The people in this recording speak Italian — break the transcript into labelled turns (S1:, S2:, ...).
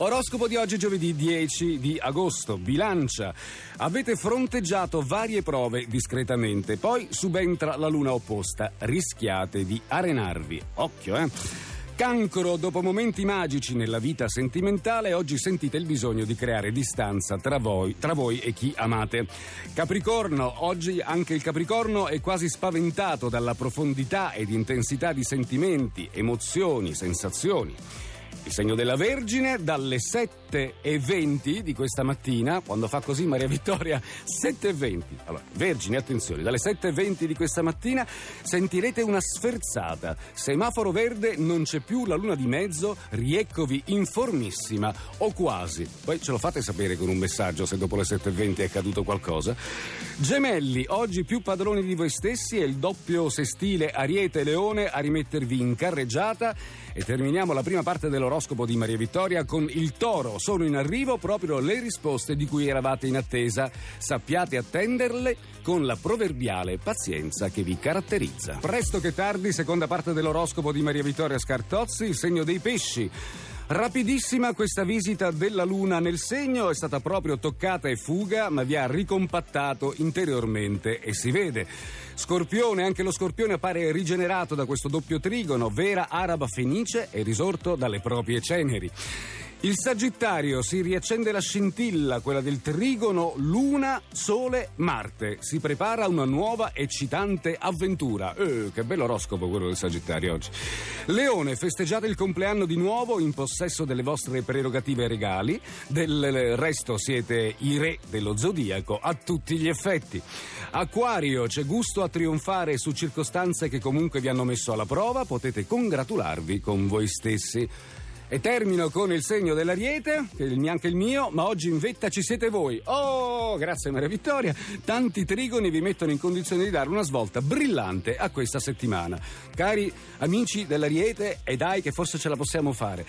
S1: Oroscopo di oggi giovedì 10 di agosto. Bilancia. Avete fronteggiato varie prove discretamente, poi subentra la luna opposta. Rischiate di arenarvi. Occhio, eh. Cancro, dopo momenti magici nella vita sentimentale, oggi sentite il bisogno di creare distanza tra voi, tra voi, e chi amate. Capricorno, oggi anche il Capricorno è quasi spaventato dalla profondità ed intensità di sentimenti, emozioni, sensazioni. Il segno della Vergine dalle 7.20 di questa mattina, quando fa così Maria Vittoria, 7.20. Allora, Vergine, attenzione, dalle 7.20 di questa mattina sentirete una sferzata. Semaforo verde, non c'è più la luna di mezzo, rieccovi informissima, o quasi. Poi ce lo fate sapere con un messaggio se dopo le 7.20 è accaduto qualcosa. Gemelli, oggi più padroni di voi stessi e il doppio sestile Ariete e Leone a rimettervi in carreggiata e terminiamo la prima parte dell'oroscopo di Maria Vittoria con il toro. Sono in arrivo proprio le risposte di cui eravate in attesa. Sappiate attenderle con la proverbiale pazienza che vi caratterizza. Presto che tardi, seconda parte dell'oroscopo di Maria Vittoria Scartozzi, il segno dei pesci. Rapidissima questa visita della Luna nel segno, è stata proprio toccata e fuga, ma vi ha ricompattato interiormente e si vede. Scorpione, anche lo scorpione appare rigenerato da questo doppio trigono, vera araba fenice e risorto dalle proprie ceneri. Il Sagittario si riaccende la scintilla, quella del trigono Luna, Sole, Marte. Si prepara una nuova eccitante avventura. Eh, che bello oroscopo quello del Sagittario oggi. Leone, festeggiate il compleanno di nuovo in possesso delle vostre prerogative regali. Del resto siete i re dello zodiaco a tutti gli effetti. Acquario, c'è gusto a trionfare su circostanze che comunque vi hanno messo alla prova. Potete congratularvi con voi stessi. E termino con il segno dell'ariete, che è neanche il mio, ma oggi in vetta ci siete voi. Oh, grazie Maria Vittoria. Tanti trigoni vi mettono in condizione di dare una svolta brillante a questa settimana. Cari amici dell'ariete, e dai che forse ce la possiamo fare.